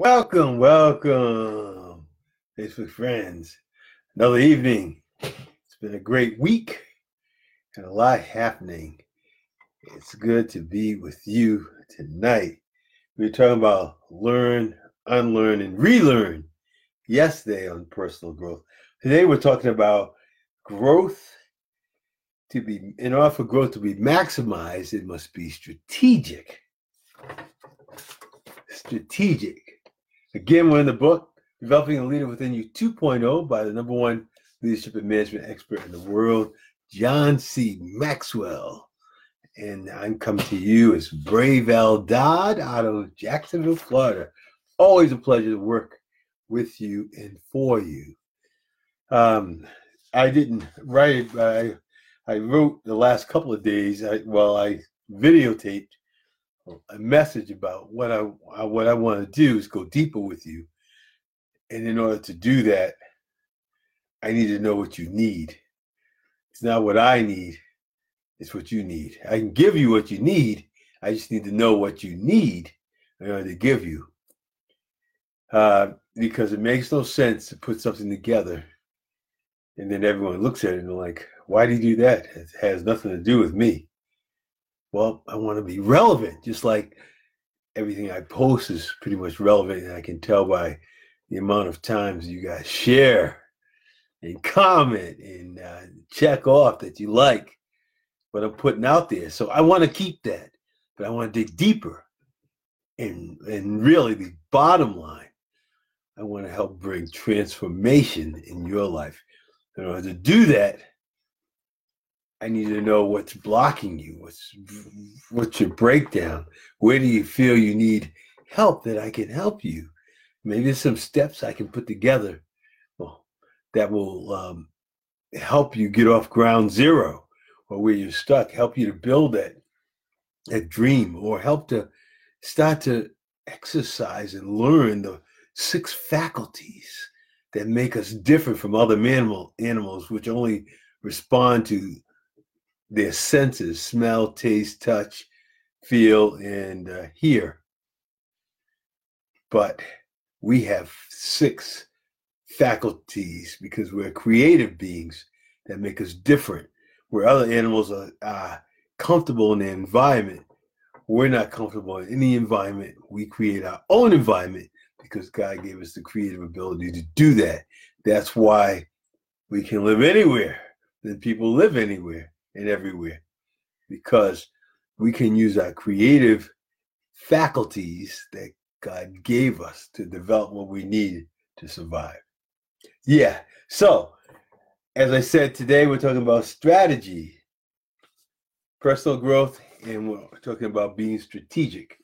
Welcome, welcome, Facebook friends. Another evening. It's been a great week and a lot happening. It's good to be with you tonight. We were talking about learn, unlearn, and relearn yesterday on personal growth. Today we're talking about growth to be in order for growth to be maximized, it must be strategic. Strategic. Again, we're in the book, Developing a Leader Within You 2.0 by the number one leadership and management expert in the world, John C. Maxwell. And I'm coming to you as Brave Al Dodd out of Jacksonville, Florida. Always a pleasure to work with you and for you. Um, I didn't write it, but I, I wrote the last couple of days while I videotaped a message about what I what I want to do is go deeper with you. And in order to do that, I need to know what you need. It's not what I need, it's what you need. I can give you what you need. I just need to know what you need in order to give you. Uh, because it makes no sense to put something together and then everyone looks at it and they're like, why do you do that? It has nothing to do with me. Well, I want to be relevant, just like everything I post is pretty much relevant. And I can tell by the amount of times you guys share and comment and uh, check off that you like what I'm putting out there. So I want to keep that, but I want to dig deeper. And, and really, the bottom line, I want to help bring transformation in your life. In order to do that, I need to know what's blocking you. What's what's your breakdown? Where do you feel you need help that I can help you? Maybe there's some steps I can put together well, that will um, help you get off ground zero or where you're stuck, help you to build that, that dream, or help to start to exercise and learn the six faculties that make us different from other animal, animals, which only respond to their senses smell, taste, touch, feel, and uh, hear. But we have six faculties because we're creative beings that make us different. Where other animals are, comfortable in the environment, we're not comfortable in any environment. We create our own environment because God gave us the creative ability to do that. That's why we can live anywhere. Then people live anywhere and everywhere because we can use our creative faculties that God gave us to develop what we need to survive. Yeah. So, as I said today, we're talking about strategy, personal growth, and we're talking about being strategic.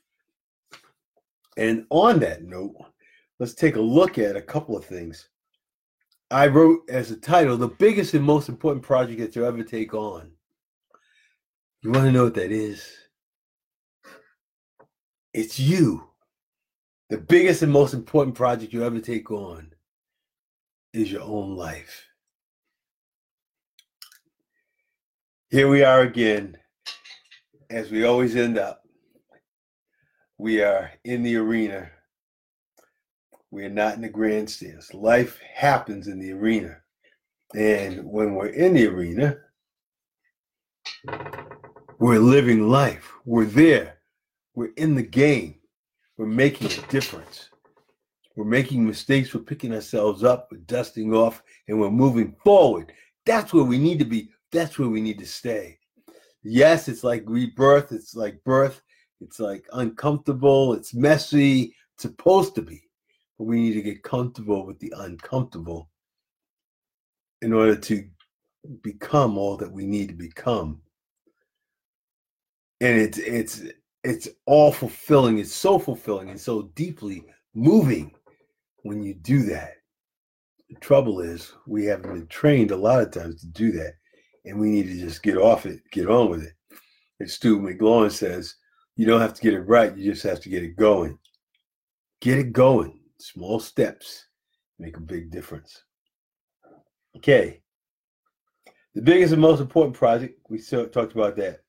And on that note, let's take a look at a couple of things. I wrote as a title, the biggest and most important project that you'll ever take on. You want to know what that is? It's you. The biggest and most important project you ever take on is your own life. Here we are again, as we always end up. We are in the arena. We are not in the grandstands. Life happens in the arena. And when we're in the arena, we're living life. We're there. We're in the game. We're making a difference. We're making mistakes. We're picking ourselves up. We're dusting off and we're moving forward. That's where we need to be. That's where we need to stay. Yes, it's like rebirth. It's like birth. It's like uncomfortable. It's messy. It's supposed to be. But we need to get comfortable with the uncomfortable in order to become all that we need to become and it's it's it's all fulfilling it's so fulfilling and so deeply moving when you do that. The trouble is we haven't been trained a lot of times to do that and we need to just get off it get on with it. As Stu McLaren says you don't have to get it right you just have to get it going. Get it going. Small steps make a big difference. Okay. The biggest and most important project we talked about that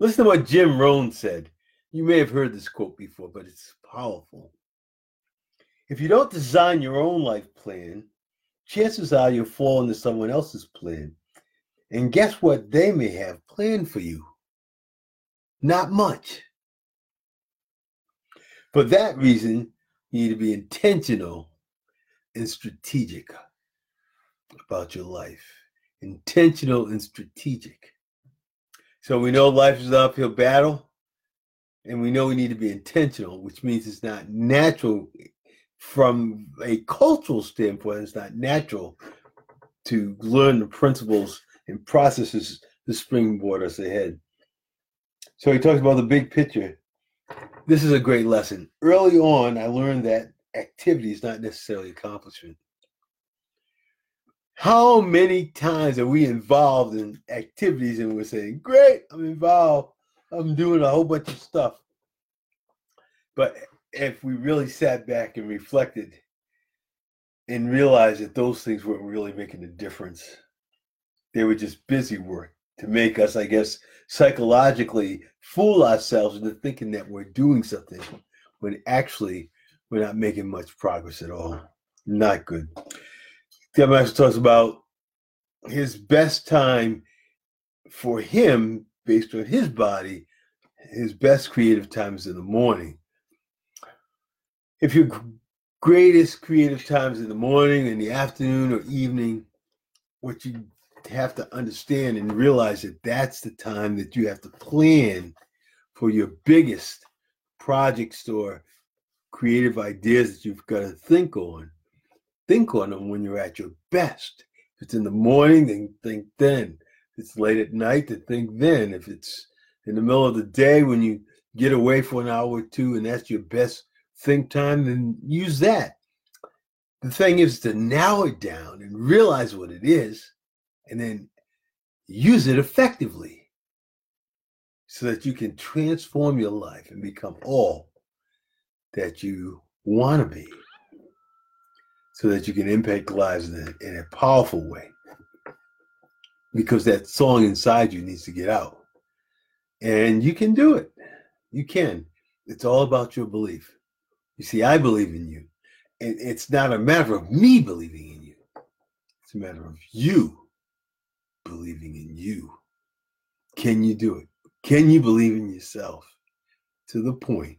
Listen to what Jim Rohn said. You may have heard this quote before, but it's powerful. If you don't design your own life plan, chances are you'll fall into someone else's plan. And guess what they may have planned for you? Not much. For that reason, you need to be intentional and strategic about your life. Intentional and strategic. So we know life is an uphill battle, and we know we need to be intentional, which means it's not natural from a cultural standpoint, it's not natural to learn the principles and processes to springboard us ahead. So he talks about the big picture. This is a great lesson. Early on, I learned that activity is not necessarily accomplishment. How many times are we involved in activities and we're saying, Great, I'm involved, I'm doing a whole bunch of stuff. But if we really sat back and reflected and realized that those things weren't really making a difference, they were just busy work to make us, I guess, psychologically fool ourselves into thinking that we're doing something when actually we're not making much progress at all. Not good. The Master talks about his best time for him, based on his body, his best creative times in the morning if your greatest creative times in the morning, in the afternoon, or evening, what you have to understand and realize that that's the time that you have to plan for your biggest projects or creative ideas that you've got to think on. Think on them when you're at your best. If it's in the morning, then think then. If it's late at night, then think then. If it's in the middle of the day when you get away for an hour or two and that's your best think time, then use that. The thing is to narrow it down and realize what it is, and then use it effectively so that you can transform your life and become all that you want to be so that you can impact lives in a, in a powerful way because that song inside you needs to get out and you can do it you can it's all about your belief you see, I believe in you. And it's not a matter of me believing in you, it's a matter of you believing in you. Can you do it? Can you believe in yourself to the point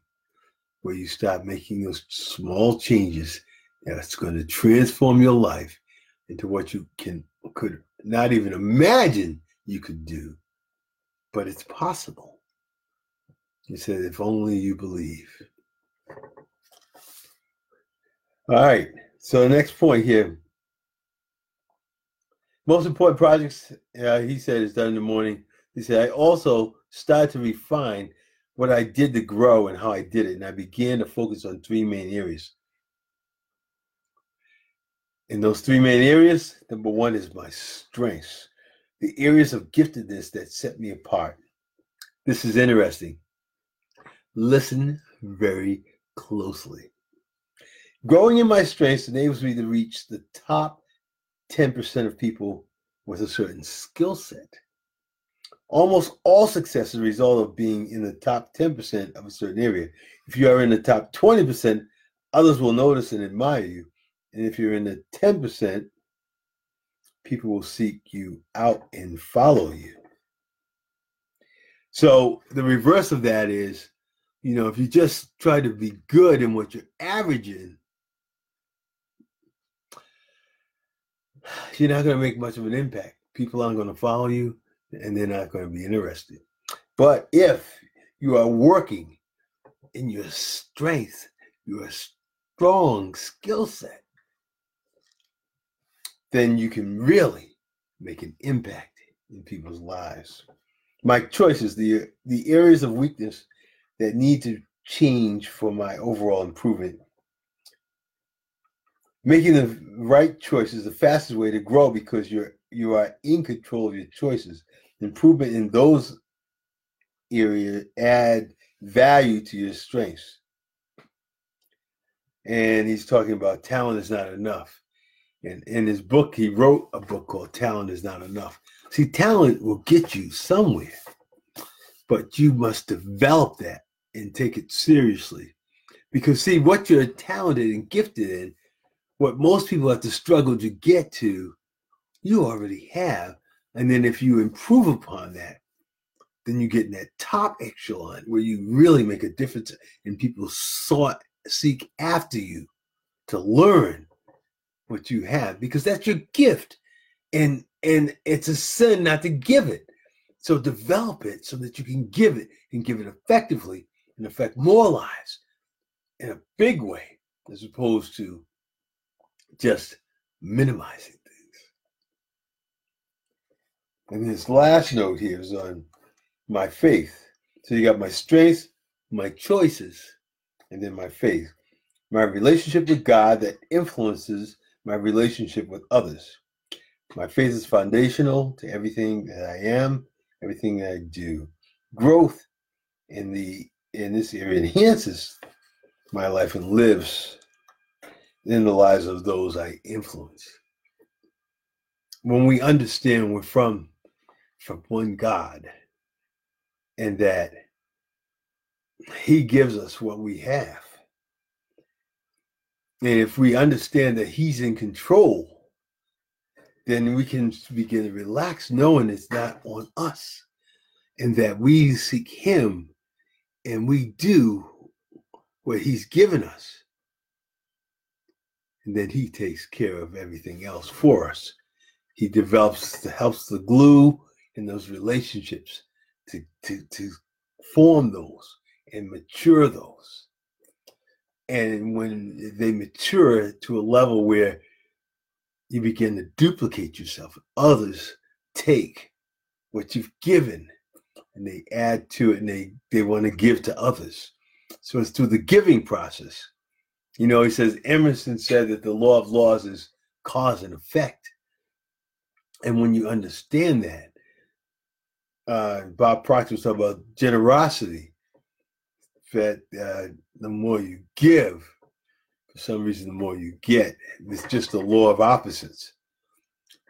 where you start making those small changes that's going to transform your life into what you can could not even imagine you could do, but it's possible. He said, if only you believe. All right. So the next point here. Most important projects, uh, he said, is done in the morning. He said, I also started to refine what I did to grow and how I did it. And I began to focus on three main areas. In those three main areas, number one is my strengths, the areas of giftedness that set me apart. This is interesting. Listen very closely. Growing in my strengths enables me to reach the top 10% of people with a certain skill set. Almost all success is a result of being in the top 10% of a certain area. If you are in the top 20%, others will notice and admire you. And if you're in the 10%, people will seek you out and follow you. So the reverse of that is, you know, if you just try to be good in what you're averaging, you're not going to make much of an impact. People aren't going to follow you and they're not going to be interested. But if you are working in your strength, your strong skill set, then you can really make an impact in people's lives. My choices, the the areas of weakness that need to change for my overall improvement making the right choice is the fastest way to grow because you're you are in control of your choices. Improvement in those areas add value to your strengths. And he's talking about talent is not enough. And in his book, he wrote a book called Talent is Not Enough. See, talent will get you somewhere, but you must develop that and take it seriously Because see, what you're talented and gifted in, what most people have to struggle to get to, you already have. And then if you improve upon that, then you get in that top echelon where you really make a difference and people sought seek after you to learn what you have because that's your gift. And and it's a sin not to give it. So develop it so that you can give it and give it effectively and affect more lives in a big way as opposed to just minimizing things. And this last note here is on my faith. So you got my strengths my choices and then my faith. My relationship with god that influences my relationship with others. My faith is foundational to everything that I am, everything that I do. Growth in the in this area enhances my life and lives in the lives of those I influence. When we understand we're from from one God and that He gives us what we have and if we understand that He's in control, then we can begin to relax, knowing it's not on us, and that we seek Him and we do what He's given us. And then He takes care of everything else for us. He develops, helps the glue in those relationships to, to, to form those and mature those and when they mature to a level where you begin to duplicate yourself, others take what you've given and they add to it and they, they want to give to others. So it's through the giving process. You know, he says, Emerson said that the law of laws is cause and effect. And when you understand that, uh, Bob Proctor was talking about generosity, that uh, the more you give, for some reason, the more you get. It's just the law of opposites,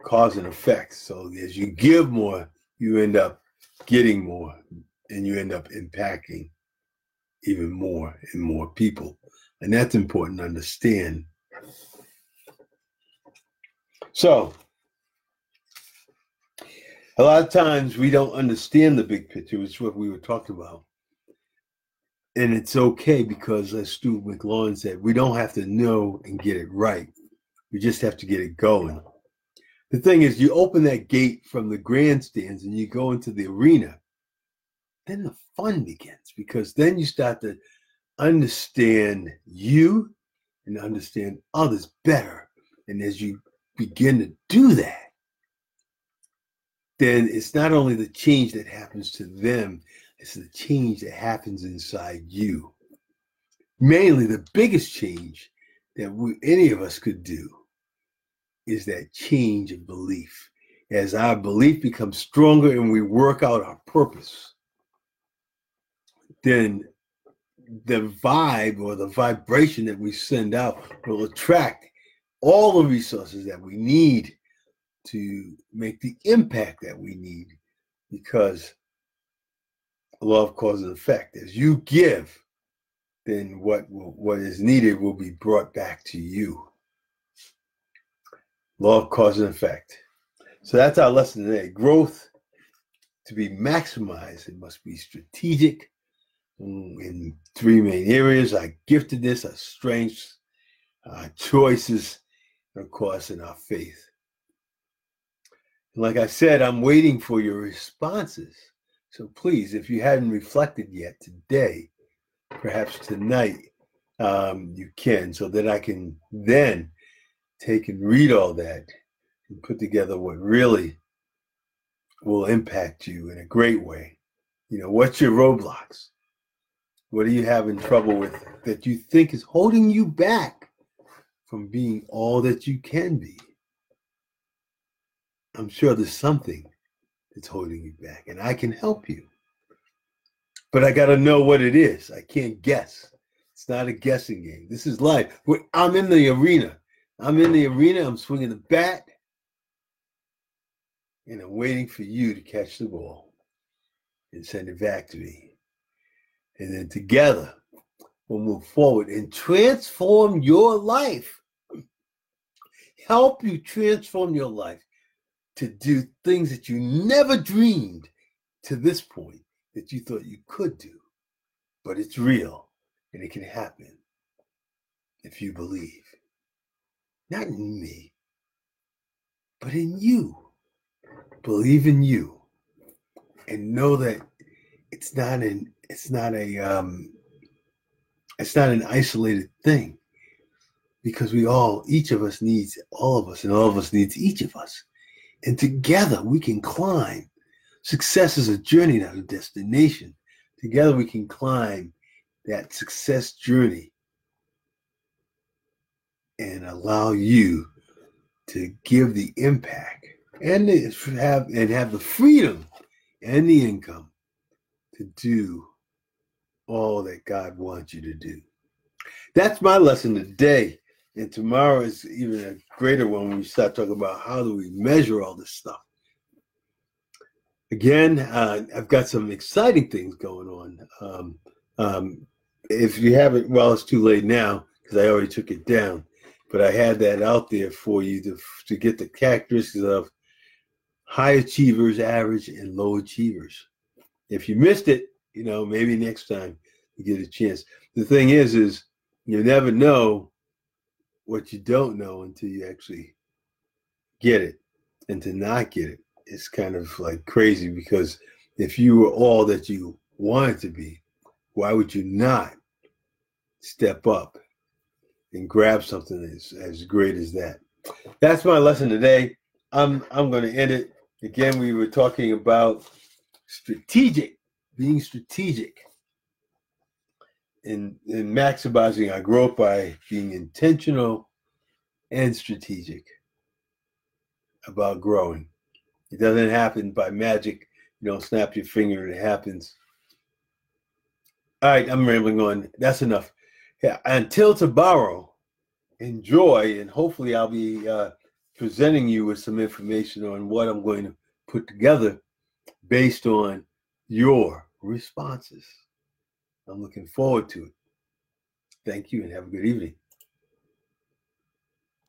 cause and effect. So as you give more, you end up getting more, and you end up impacting even more and more people. And that's important to understand. So, a lot of times we don't understand the big picture, which is what we were talking about and it's okay because as Stu McLaren said, we don't have to know and get it right. We just have to get it going. The thing is, you open that gate from the grandstands and you go into the arena, then the fun begins because then you start to understand you and understand others better. And as you begin to do that, then it's not only the change that happens to them, it's the change that happens inside you. Mainly, the biggest change that we, any of us could do is that change of belief. As our belief becomes stronger and we work out our purpose, then the vibe or the vibration that we send out will attract all the resources that we need to make the impact that we need because love cause and effect. As you give, then what will, what is needed will be brought back to you. Love cause and effect. So that's our lesson today. Growth to be maximized, it must be strategic mm, in three main areas our giftedness, our strengths, our choices, and of course, in our faith. Like I said, I'm waiting for your responses. So please, if you hadn't reflected yet today, perhaps tonight, um, you can, so that I can then take and read all that and put together what really will impact you in a great way. You know, what's your roadblocks? What are you having trouble with that you think is holding you back from being all that you can be? I'm sure there's something that's holding you back. And I can help you. But I got to know what it is. I can't guess. It's not a guessing game. This is life. I'm in the arena. I'm in the arena. I'm swinging the bat. And I'm waiting for you to catch the ball and send it back to me. And then together, we'll move forward and transform your life. Help you transform your life to do things that you never dreamed to this point that you thought you could do. But it's real and it can happen if you believe. Not in me, but in you. Believe in you and know that it's not an it's not a um it's not an isolated thing because we all each of us needs all of us and all of us needs each of us and together we can climb success is a journey not a destination together we can climb that success journey and allow you to give the impact and have and have the freedom and the income to do all that God wants you to do. That's my lesson today. And tomorrow is even a greater one when we start talking about how do we measure all this stuff. Again, uh, I've got some exciting things going on. Um, um, if you haven't, well, it's too late now because I already took it down. But I had that out there for you to, to get the characteristics of high achievers, average, and low achievers. If you missed it, you know, maybe next time you get a chance. The thing is, is you never know what you don't know until you actually get it. And to not get it is kind of like crazy because if you were all that you wanted to be, why would you not step up and grab something as, as great as that? That's my lesson today. I'm I'm going to end it. Again, we were talking about strategic, being strategic in, in maximizing our growth by being intentional and strategic about growing. It doesn't happen by magic. You don't snap your finger and it happens. All right, I'm rambling on. That's enough. Yeah, until tomorrow, enjoy, and hopefully, I'll be uh, presenting you with some information on what I'm going to put together based on your responses. I'm looking forward to it. Thank you and have a good evening.